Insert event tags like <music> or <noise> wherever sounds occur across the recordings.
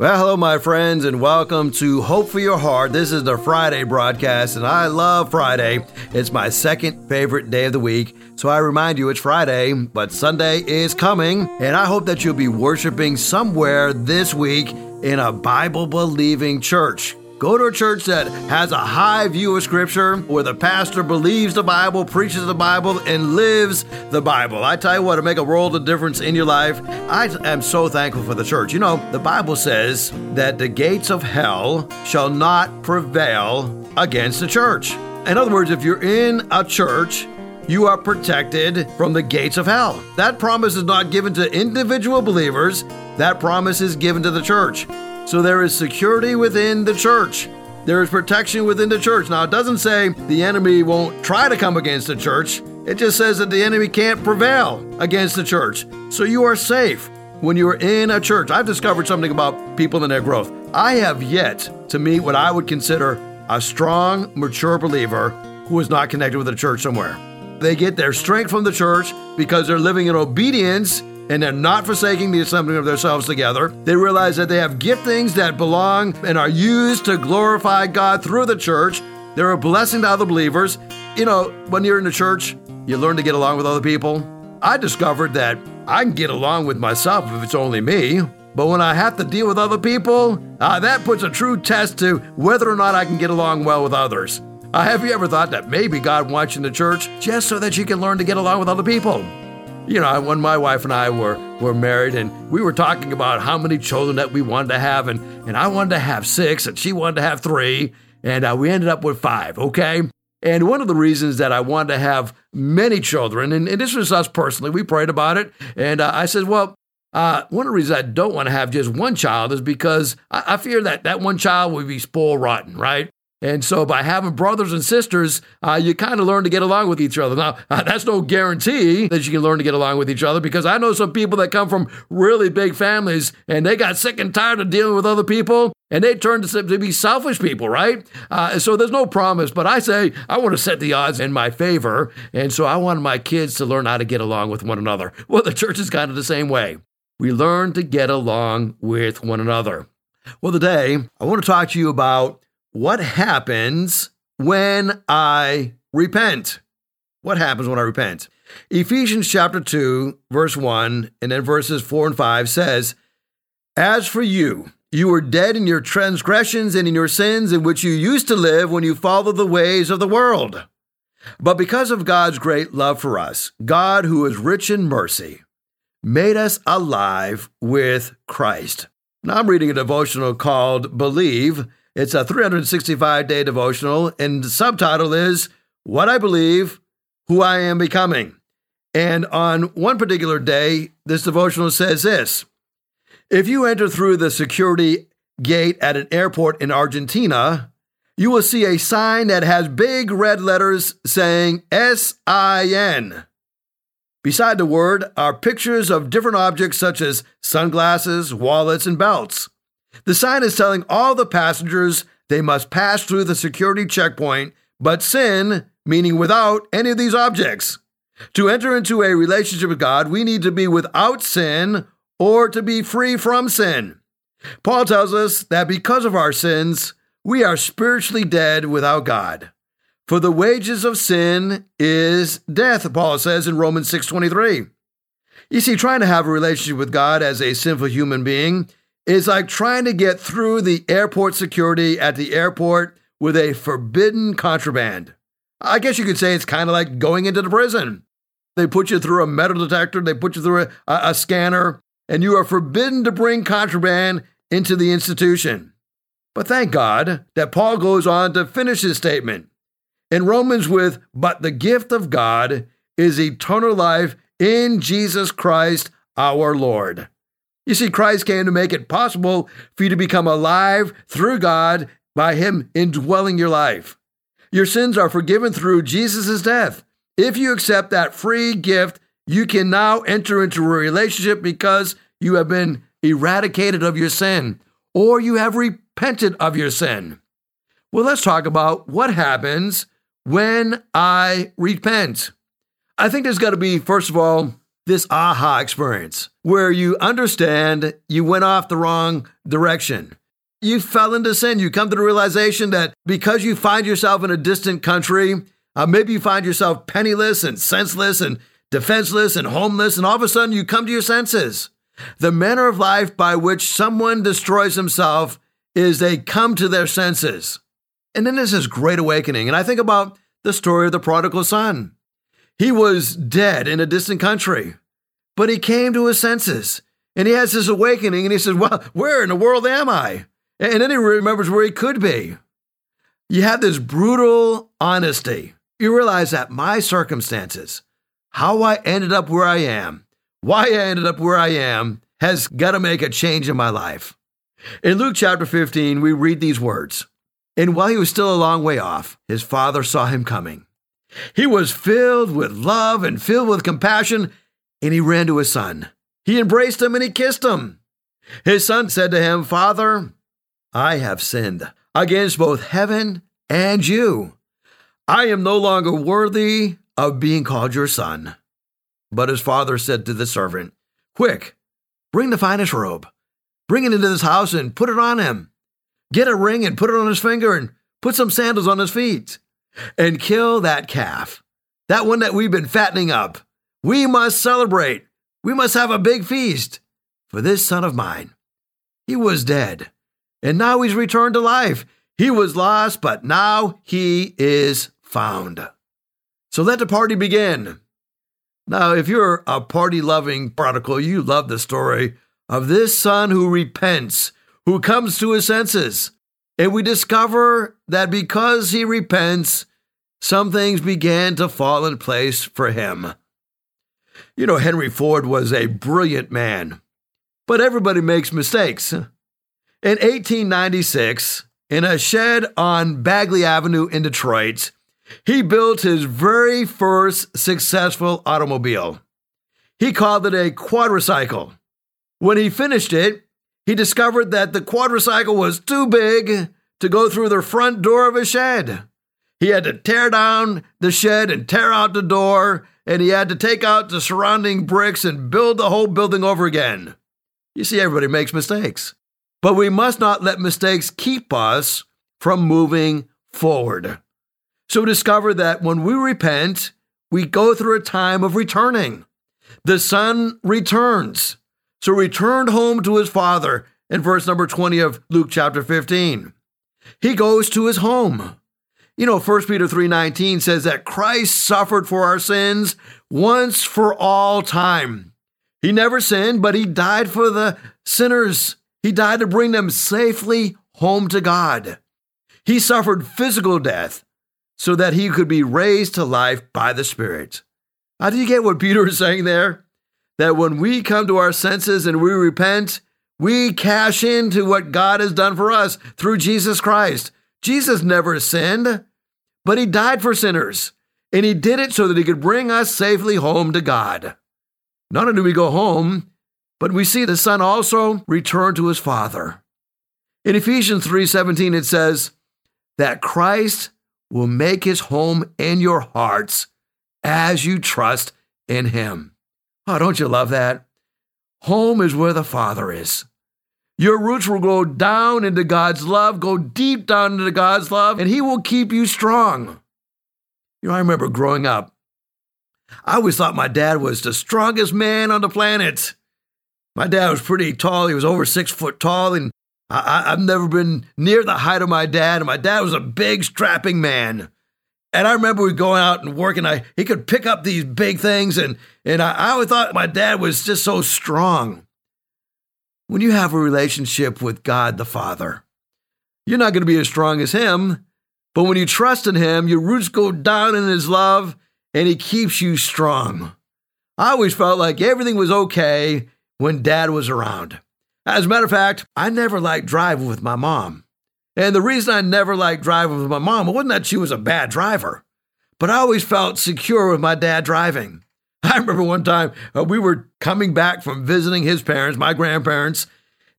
Well, hello, my friends, and welcome to Hope for Your Heart. This is the Friday broadcast, and I love Friday. It's my second favorite day of the week. So I remind you it's Friday, but Sunday is coming, and I hope that you'll be worshiping somewhere this week in a Bible believing church. Go to a church that has a high view of Scripture, where the pastor believes the Bible, preaches the Bible, and lives the Bible. I tell you what, to make a world of difference in your life. I am so thankful for the church. You know, the Bible says that the gates of hell shall not prevail against the church. In other words, if you're in a church, you are protected from the gates of hell. That promise is not given to individual believers, that promise is given to the church. So there is security within the church. There is protection within the church. Now, it doesn't say the enemy won't try to come against the church. It just says that the enemy can't prevail against the church. So you are safe when you are in a church. I've discovered something about people and their growth. I have yet to meet what I would consider a strong, mature believer who is not connected with a church somewhere. They get their strength from the church because they're living in obedience and they're not forsaking the assembling of themselves together. They realize that they have giftings that belong and are used to glorify God through the church. They're a blessing to other believers. You know, when you're in the church, you learn to get along with other people. I discovered that I can get along with myself if it's only me. But when I have to deal with other people, uh, that puts a true test to whether or not I can get along well with others. Uh, have you ever thought that maybe God wants you in the church just so that you can learn to get along with other people? You know, when my wife and I were, were married and we were talking about how many children that we wanted to have, and, and I wanted to have six and she wanted to have three, and uh, we ended up with five, okay? And one of the reasons that I wanted to have many children, and, and this was us personally, we prayed about it, and uh, I said, well, uh, one of the reasons I don't want to have just one child is because I, I fear that that one child would be spoiled rotten, right? And so by having brothers and sisters, uh, you kind of learn to get along with each other. Now, uh, that's no guarantee that you can learn to get along with each other because I know some people that come from really big families and they got sick and tired of dealing with other people and they turned to, to be selfish people, right? Uh, so there's no promise, but I say I want to set the odds in my favor. And so I want my kids to learn how to get along with one another. Well, the church is kind of the same way. We learn to get along with one another. Well, today I want to talk to you about what happens when I repent? What happens when I repent? Ephesians chapter 2, verse 1, and then verses 4 and 5 says, As for you, you were dead in your transgressions and in your sins in which you used to live when you followed the ways of the world. But because of God's great love for us, God, who is rich in mercy, made us alive with Christ. Now I'm reading a devotional called Believe it's a 365 day devotional, and the subtitle is What I Believe, Who I Am Becoming. And on one particular day, this devotional says this If you enter through the security gate at an airport in Argentina, you will see a sign that has big red letters saying S I N. Beside the word are pictures of different objects such as sunglasses, wallets, and belts. The sign is telling all the passengers they must pass through the security checkpoint, but sin, meaning without any of these objects. To enter into a relationship with God, we need to be without sin or to be free from sin. Paul tells us that because of our sins, we are spiritually dead without God. For the wages of sin is death, Paul says in Romans 6:23. You see, trying to have a relationship with God as a sinful human being is like trying to get through the airport security at the airport with a forbidden contraband. I guess you could say it's kind of like going into the prison. They put you through a metal detector, they put you through a, a, scanner, and you are forbidden to bring contraband into the institution. But thank God that Paul goes on to finish his statement in Romans with, But the gift of God is eternal life in Jesus Christ our Lord. You see, Christ came to make it possible for you to become alive through God by Him indwelling your life. Your sins are forgiven through Jesus' death. If you accept that free gift, you can now enter into a relationship because you have been eradicated of your sin or you have repented of your sin. Well, let's talk about what happens when I repent. I think there's got to be, first of all, this aha experience where you understand you went off the wrong direction. You fell into sin. You come to the realization that because you find yourself in a distant country, uh, maybe you find yourself penniless and senseless and defenseless and homeless, and all of a sudden you come to your senses. The manner of life by which someone destroys himself is they come to their senses. And then there's this great awakening. And I think about the story of the prodigal son. He was dead in a distant country, but he came to his senses and he has this awakening and he says, Well, where in the world am I? And then he remembers where he could be. You have this brutal honesty. You realize that my circumstances, how I ended up where I am, why I ended up where I am, has got to make a change in my life. In Luke chapter 15, we read these words And while he was still a long way off, his father saw him coming. He was filled with love and filled with compassion, and he ran to his son. He embraced him and he kissed him. His son said to him, Father, I have sinned against both heaven and you. I am no longer worthy of being called your son. But his father said to the servant, Quick, bring the finest robe, bring it into this house and put it on him. Get a ring and put it on his finger and put some sandals on his feet. And kill that calf, that one that we've been fattening up. We must celebrate. We must have a big feast. For this son of mine, he was dead, and now he's returned to life. He was lost, but now he is found. So let the party begin. Now, if you're a party loving prodigal, you love the story of this son who repents, who comes to his senses. And we discover that because he repents, some things began to fall in place for him. You know, Henry Ford was a brilliant man, but everybody makes mistakes. In 1896, in a shed on Bagley Avenue in Detroit, he built his very first successful automobile. He called it a quadricycle. When he finished it, he discovered that the quadricycle was too big to go through the front door of a shed. He had to tear down the shed and tear out the door, and he had to take out the surrounding bricks and build the whole building over again. You see, everybody makes mistakes. But we must not let mistakes keep us from moving forward. So we discover that when we repent, we go through a time of returning. The son returns. So returned home to his father in verse number 20 of Luke chapter 15. He goes to his home. You know, 1 Peter 3:19 says that Christ suffered for our sins once for all time. He never sinned, but he died for the sinners. He died to bring them safely home to God. He suffered physical death so that he could be raised to life by the Spirit. Now, do you get what Peter is saying there? That when we come to our senses and we repent, we cash into what God has done for us through Jesus Christ. Jesus never sinned, but he died for sinners, and he did it so that he could bring us safely home to God. Not only do we go home, but we see the Son also return to his Father. In Ephesians 3:17 it says that Christ will make his home in your hearts as you trust in him. Oh, don't you love that? Home is where the Father is. Your roots will go down into God's love, go deep down into God's love, and He will keep you strong. You know, I remember growing up, I always thought my dad was the strongest man on the planet. My dad was pretty tall. He was over six foot tall, and I, have never been near the height of my dad, and my dad was a big, strapping man. And I remember we going out and working. I he could pick up these big things, and and I, I always thought my dad was just so strong. When you have a relationship with God the Father, you're not going to be as strong as him. But when you trust in him, your roots go down in his love, and he keeps you strong. I always felt like everything was okay when dad was around. As a matter of fact, I never liked driving with my mom. And the reason I never liked driving with my mom wasn't that she was a bad driver, but I always felt secure with my dad driving. <laughs> I remember one time uh, we were coming back from visiting his parents, my grandparents,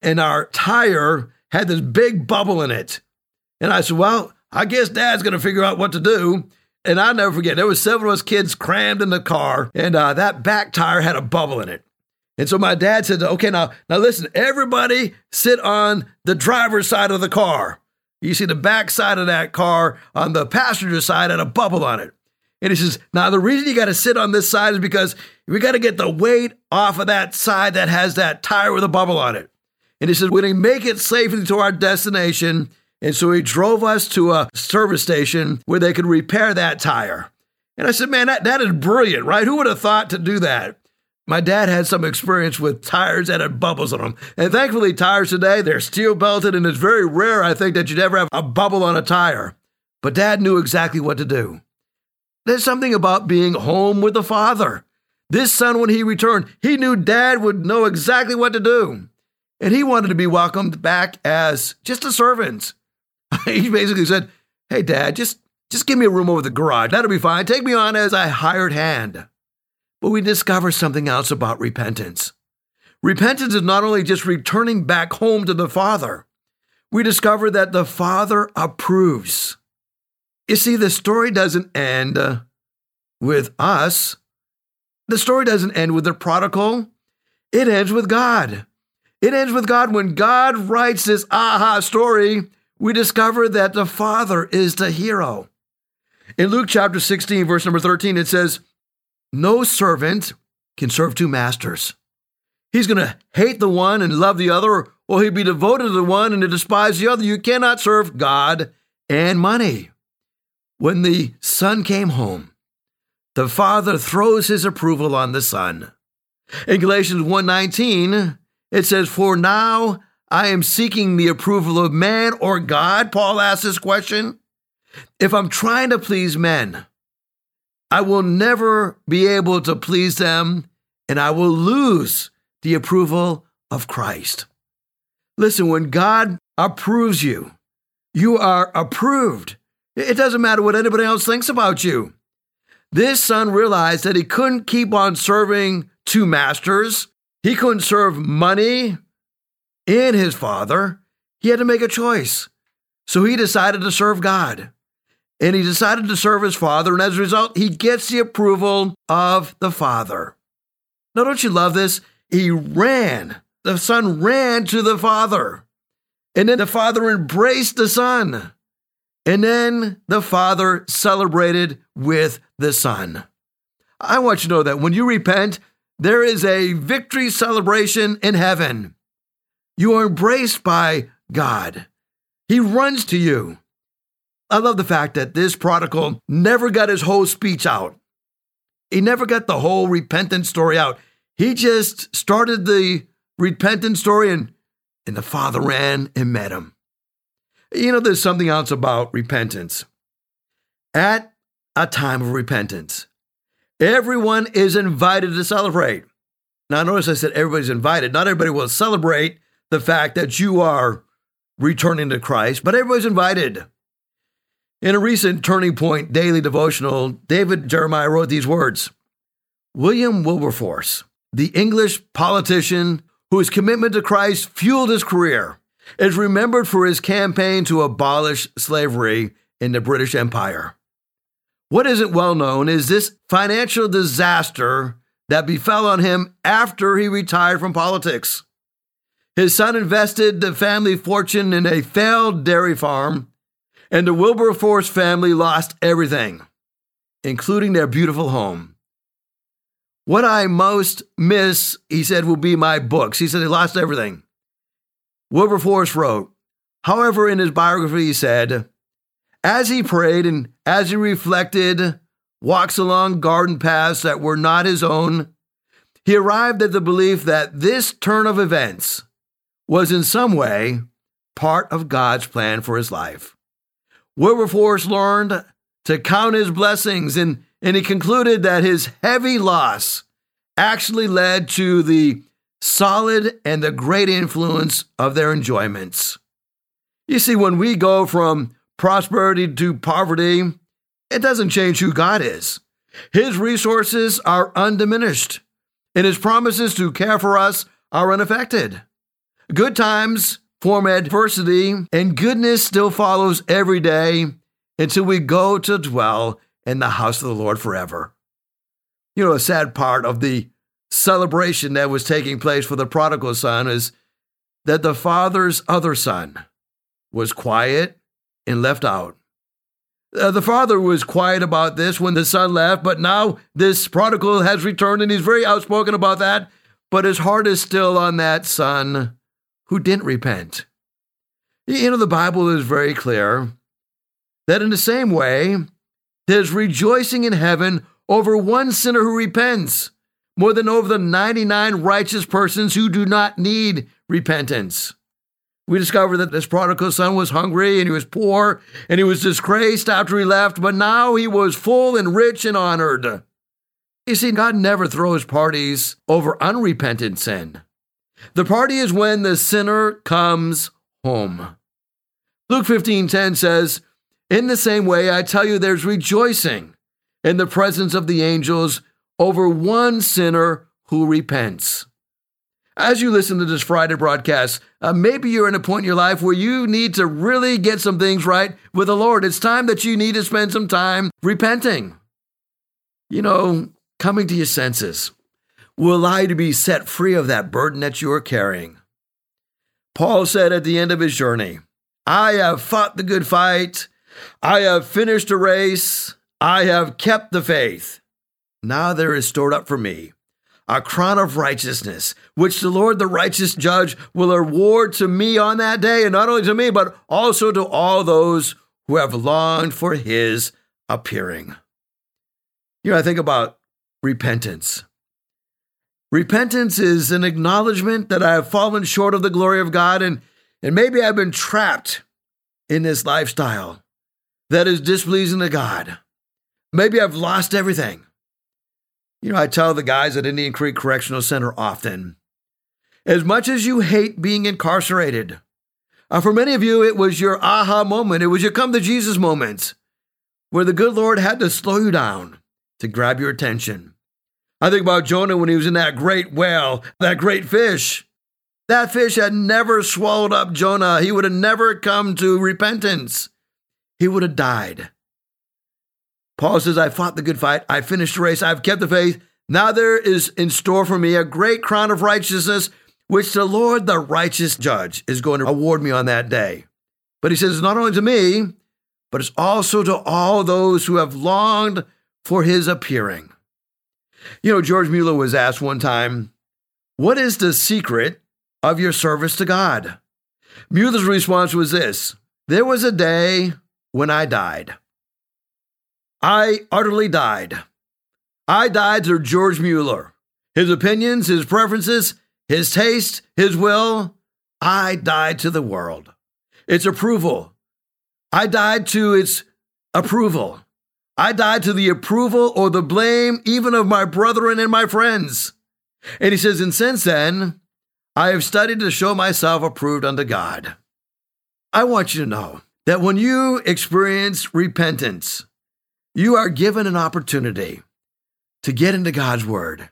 and our tire had this big bubble in it. And I said, Well, I guess dad's going to figure out what to do. And I'll never forget, there was several of us kids crammed in the car, and uh, that back tire had a bubble in it. And so my dad said, okay, now, now listen, everybody sit on the driver's side of the car. You see the back side of that car on the passenger side had a bubble on it. And he says, now the reason you got to sit on this side is because we got to get the weight off of that side that has that tire with a bubble on it. And he says, we're going to make it safely to our destination. And so he drove us to a service station where they could repair that tire. And I said, man, that, that is brilliant, right? Who would have thought to do that? My dad had some experience with tires that had bubbles on them. And thankfully, tires today, they're steel belted, and it's very rare, I think, that you'd ever have a bubble on a tire. But dad knew exactly what to do. There's something about being home with the father. This son, when he returned, he knew dad would know exactly what to do. And he wanted to be welcomed back as just a servant. <laughs> he basically said, Hey, dad, just, just give me a room over the garage. That'll be fine. Take me on as a hired hand. But we discover something else about repentance. Repentance is not only just returning back home to the Father, we discover that the Father approves. You see, the story doesn't end uh, with us. The story doesn't end with the prodigal. It ends with God. It ends with God. When God writes this aha story, we discover that the Father is the hero. In Luke chapter 16, verse number 13, it says, no servant can serve two masters. He's going to hate the one and love the other, or he'd be devoted to the one and to despise the other. You cannot serve God and money. When the son came home, the father throws his approval on the son. In Galatians 1:19, it says, "For now I am seeking the approval of man or God." Paul asks this question. If I'm trying to please men, I will never be able to please them, and I will lose the approval of Christ. Listen, when God approves you, you are approved. It doesn't matter what anybody else thinks about you. This son realized that he couldn't keep on serving two masters. He couldn't serve money and his father. He had to make a choice. So he decided to serve God and he decided to serve his father, and as a result, he gets the approval of the father. Now, don't you love this? He ran. The son ran to the father, and then the father embraced the son, and then the father celebrated with the son. I want you to know that when you repent, there is a victory celebration in heaven. You are embraced by God. He runs to you. I love the fact that this prodigal never got his whole speech out. He never got the whole repentance story out. He just started the repentance story and, and the father ran and met him. You know, there's something else about repentance. At a time of repentance, everyone is invited to celebrate. Now, notice I said everybody's invited. Not everybody will celebrate the fact that you are returning to Christ, but everybody's invited. In a recent Turning Point daily devotional, David Jeremiah wrote these words William Wilberforce, the English politician whose commitment to Christ fueled his career, is remembered for his campaign to abolish slavery in the British Empire. What isn't well known is this financial disaster that befell on him after he retired from politics. His son invested the family fortune in a failed dairy farm and the Wilberforce family lost everything, including their beautiful home. What I most miss, he said, will be my books. He said he lost everything. Wilberforce wrote, however, in his biography, he said, as he prayed and as he reflected, walks along garden paths that were not his own, he arrived at the belief that this turn of events was in some way part of God's plan for his life. Wilberforce learned to count his blessings, and, and he concluded that his heavy loss actually led to the solid and the great influence of their enjoyments. You see, when we go from prosperity to poverty, it doesn't change who God is. His resources are undiminished, and his promises to care for us are unaffected. Good times form adversity, and goodness still follows every day until we go to dwell in the house of the Lord forever. You know, a sad part of the celebration that was taking place for the prodigal son is that the father's other son was quiet and left out. Uh, the father was quiet about this when the son left, but now this prodigal has returned and he's very outspoken about that. But his heart is still on that son who didn't repent. You know, the Bible is very clear that in the same way, there's rejoicing in heaven over one sinner who repents more than over the 99 righteous persons who do not need repentance. We discovered that this prodigal son was hungry and he was poor and he was disgraced after he left, but now he was full and rich and honored. You see, God never throws parties over unrepentant sin. The party is when the sinner comes home. Luke 15:10 says, "In the same way I tell you there's rejoicing in the presence of the angels over one sinner who repents." As you listen to this Friday broadcast, uh, maybe you're in a point in your life where you need to really get some things right with the Lord. It's time that you need to spend some time repenting. You know, coming to your senses will you to be set free of that burden that you are carrying. Paul said at the end of his journey, I have fought the good fight. I have finished a race. I have kept the faith. Now there is stored up for me a crown of righteousness, which the Lord, the righteous judge, will award to me on that day, and not only to me, but also to all those who have longed for his appearing. You know, I think about repentance. Repentance is an acknowledgement that I have fallen short of the glory of God, and, and maybe I've been trapped in this lifestyle that is displeasing to God. Maybe I've lost everything. You know, I tell the guys at Indian Creek Correctional Center often as much as you hate being incarcerated, uh, for many of you, it was your aha moment. It was your come to Jesus moment where the good Lord had to slow you down to grab your attention. I think about Jonah when he was in that great whale, that great fish. That fish had never swallowed up Jonah. He would have never come to repentance. He would have died. Paul says, I fought the good fight. I finished the race. I've kept the faith. Now there is in store for me a great crown of righteousness, which the Lord, the righteous judge, is going to award me on that day. But he says, not only to me, but it's also to all those who have longed for his appearing. You know, George Mueller was asked one time, What is the secret of your service to God? Mueller's response was this There was a day when I died. I utterly died. I died to George Mueller. His opinions, his preferences, his taste, his will. I died to the world. Its approval. I died to its approval. I died to the approval or the blame even of my brethren and my friends. And he says, and since then, I have studied to show myself approved unto God. I want you to know that when you experience repentance, you are given an opportunity to get into God's Word.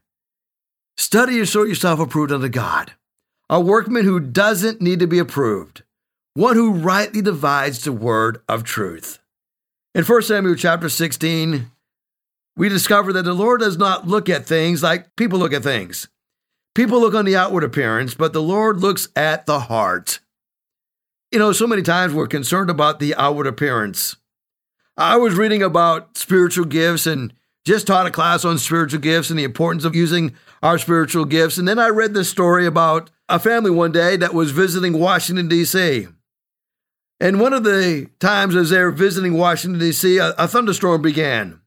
Study to show yourself approved unto God, a workman who doesn't need to be approved, one who rightly divides the word of truth. In 1 Samuel chapter 16, we discover that the Lord does not look at things like people look at things. People look on the outward appearance, but the Lord looks at the heart. You know, so many times we're concerned about the outward appearance. I was reading about spiritual gifts and just taught a class on spiritual gifts and the importance of using our spiritual gifts. And then I read this story about a family one day that was visiting Washington, D.C. And one of the times as they were visiting Washington, D.C., a, a thunderstorm began.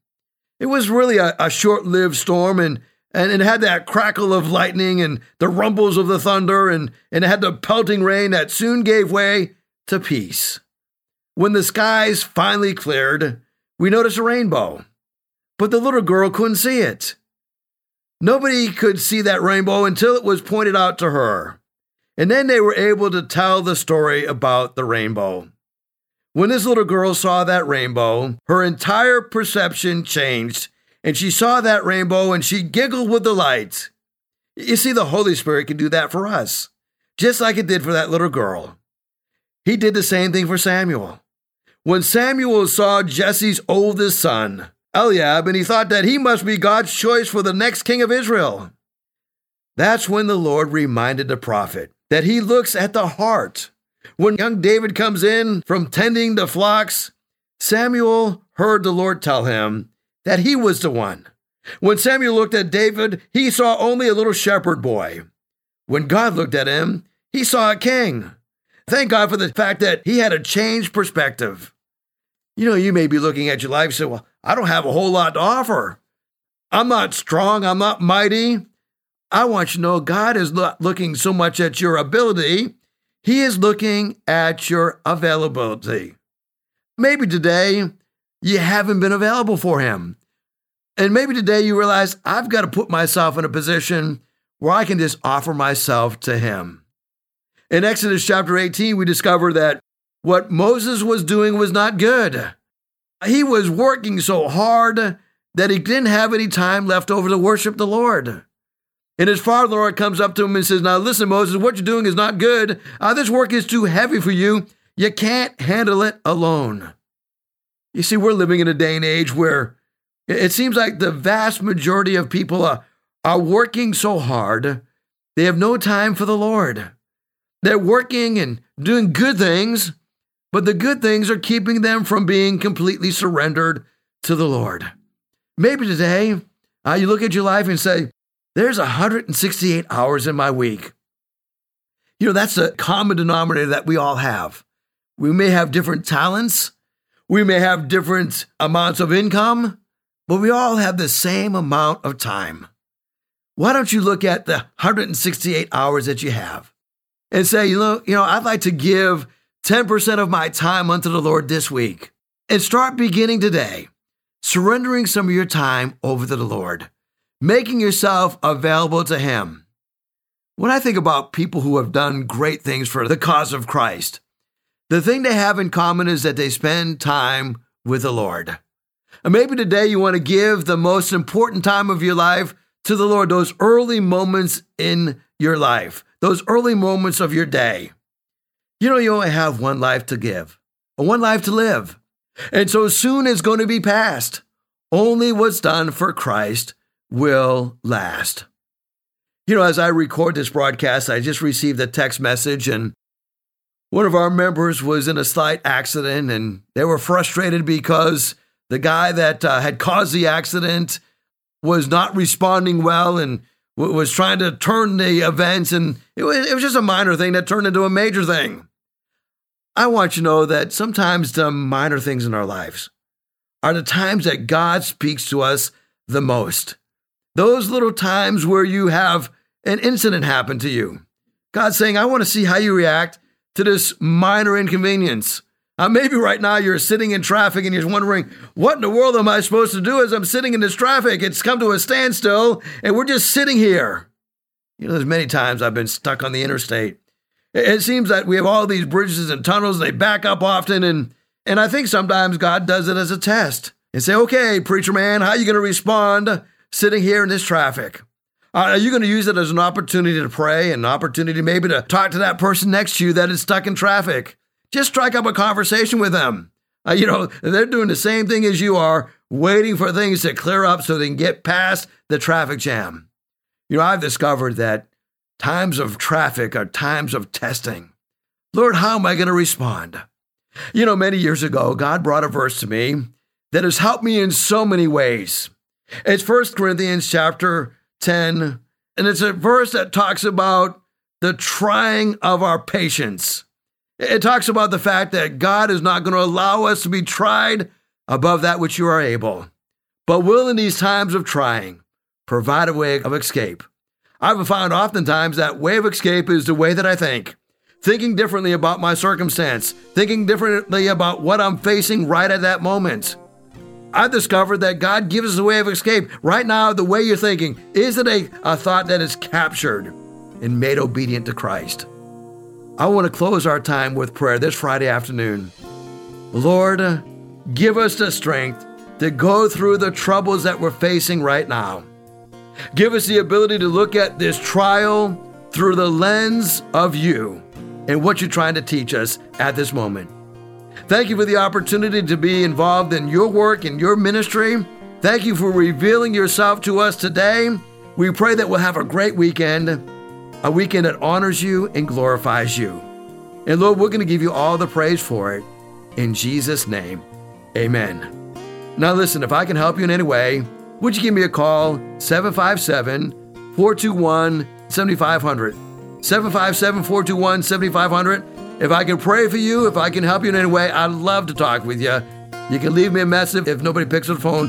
It was really a, a short lived storm and and it had that crackle of lightning and the rumbles of the thunder and, and it had the pelting rain that soon gave way to peace. When the skies finally cleared, we noticed a rainbow, but the little girl couldn't see it. Nobody could see that rainbow until it was pointed out to her, and then they were able to tell the story about the rainbow. When this little girl saw that rainbow, her entire perception changed, and she saw that rainbow and she giggled with delight. You see, the Holy Spirit can do that for us, just like it did for that little girl. He did the same thing for Samuel. When Samuel saw Jesse's oldest son, Eliab, and he thought that he must be God's choice for the next king of Israel. That's when the Lord reminded the prophet that he looks at the heart. When young David comes in from tending the flocks, Samuel heard the Lord tell him that he was the one. When Samuel looked at David, he saw only a little shepherd boy. When God looked at him, he saw a king. Thank God for the fact that he had a changed perspective. You know, you may be looking at your life and say, Well, I don't have a whole lot to offer. I'm not strong. I'm not mighty. I want you to know God is not looking so much at your ability, He is looking at your availability. Maybe today you haven't been available for Him. And maybe today you realize I've got to put myself in a position where I can just offer myself to Him. In Exodus chapter 18, we discover that what Moses was doing was not good. He was working so hard that he didn't have any time left over to worship the Lord. And his father the Lord comes up to him and says, Now listen, Moses, what you're doing is not good. Uh, this work is too heavy for you. You can't handle it alone. You see, we're living in a day and age where it seems like the vast majority of people are, are working so hard, they have no time for the Lord. They're working and doing good things, but the good things are keeping them from being completely surrendered to the Lord. Maybe today, uh, you look at your life and say, there's 168 hours in my week. You know, that's a common denominator that we all have. We may have different talents, we may have different amounts of income, but we all have the same amount of time. Why don't you look at the 168 hours that you have and say, you know, you know, I'd like to give 10% of my time unto the Lord this week and start beginning today, surrendering some of your time over to the Lord making yourself available to Him. When I think about people who have done great things for the cause of Christ, the thing they have in common is that they spend time with the Lord. And maybe today you want to give the most important time of your life to the Lord, those early moments in your life, those early moments of your day. You know, you only have one life to give, one life to live. And so soon is going to be past. Only what's done for Christ will last. You know, as I record this broadcast, I just received a text message, and one of our members was in a slight accident, and they were frustrated because the guy that uh, had caused the accident was not responding well and was trying to turn the events, and it was, it was just a minor thing that turned into a major thing. I want you to know that sometimes the minor things in our lives are the times that God speaks to us the most. Those little times where you have an incident happen to you. God's saying, I want to see how you react to this minor inconvenience. Uh, maybe right now you're sitting in traffic and you're wondering, what in the world am I supposed to do as I'm sitting in this traffic? It's come to a standstill and we're just sitting here. You know, there's many times I've been stuck on the interstate. It seems that we have all these bridges and tunnels, and they back up often. And, and I think sometimes God does it as a test and say, okay, preacher man, how are you going to respond sitting here in this traffic? Are you going to use it as an opportunity to pray, an opportunity maybe to talk to that person next to you that is stuck in traffic? Just strike up a conversation with them. Uh, you know, they're doing the same thing as you are, waiting for things to clear up so they can get past the traffic jam. You know, I've discovered that times of traffic are times of testing. Lord, how am I going to respond? You know, many years ago, God brought a verse to me that has helped me in so many ways. It's 1 Corinthians chapter 10, and it's a verse that talks about the trying of our patience. It talks about the fact that God is not going to allow us to be tried above that which you are able, but will in these times of trying provide a way of escape. I've found oftentimes that way of escape is the way that I think. Thinking differently about my circumstance, thinking differently about what I'm facing right at that moment. I've discovered that God gives us a way of escape. Right now, the way you're thinking, is it a, a thought that is captured and made obedient to Christ? I want to close our time with prayer this Friday afternoon. Lord, give us the strength to go through the troubles that we're facing right now. Give us the ability to look at this trial through the lens of you and what you're trying to teach us at this moment. Thank you for the opportunity to be involved in your work and your ministry. Thank you for revealing yourself to us today. We pray that we'll have a great weekend, a weekend that honors you and glorifies you. And Lord, we're going to give you all the praise for it. In Jesus' name, amen. Now, listen, if I can help you in any way, would you give me a call? 757 421 7500. 757 421 7500. If I can pray for you, if I can help you in any way, I'd love to talk with you. You can leave me a message if nobody picks up the phone.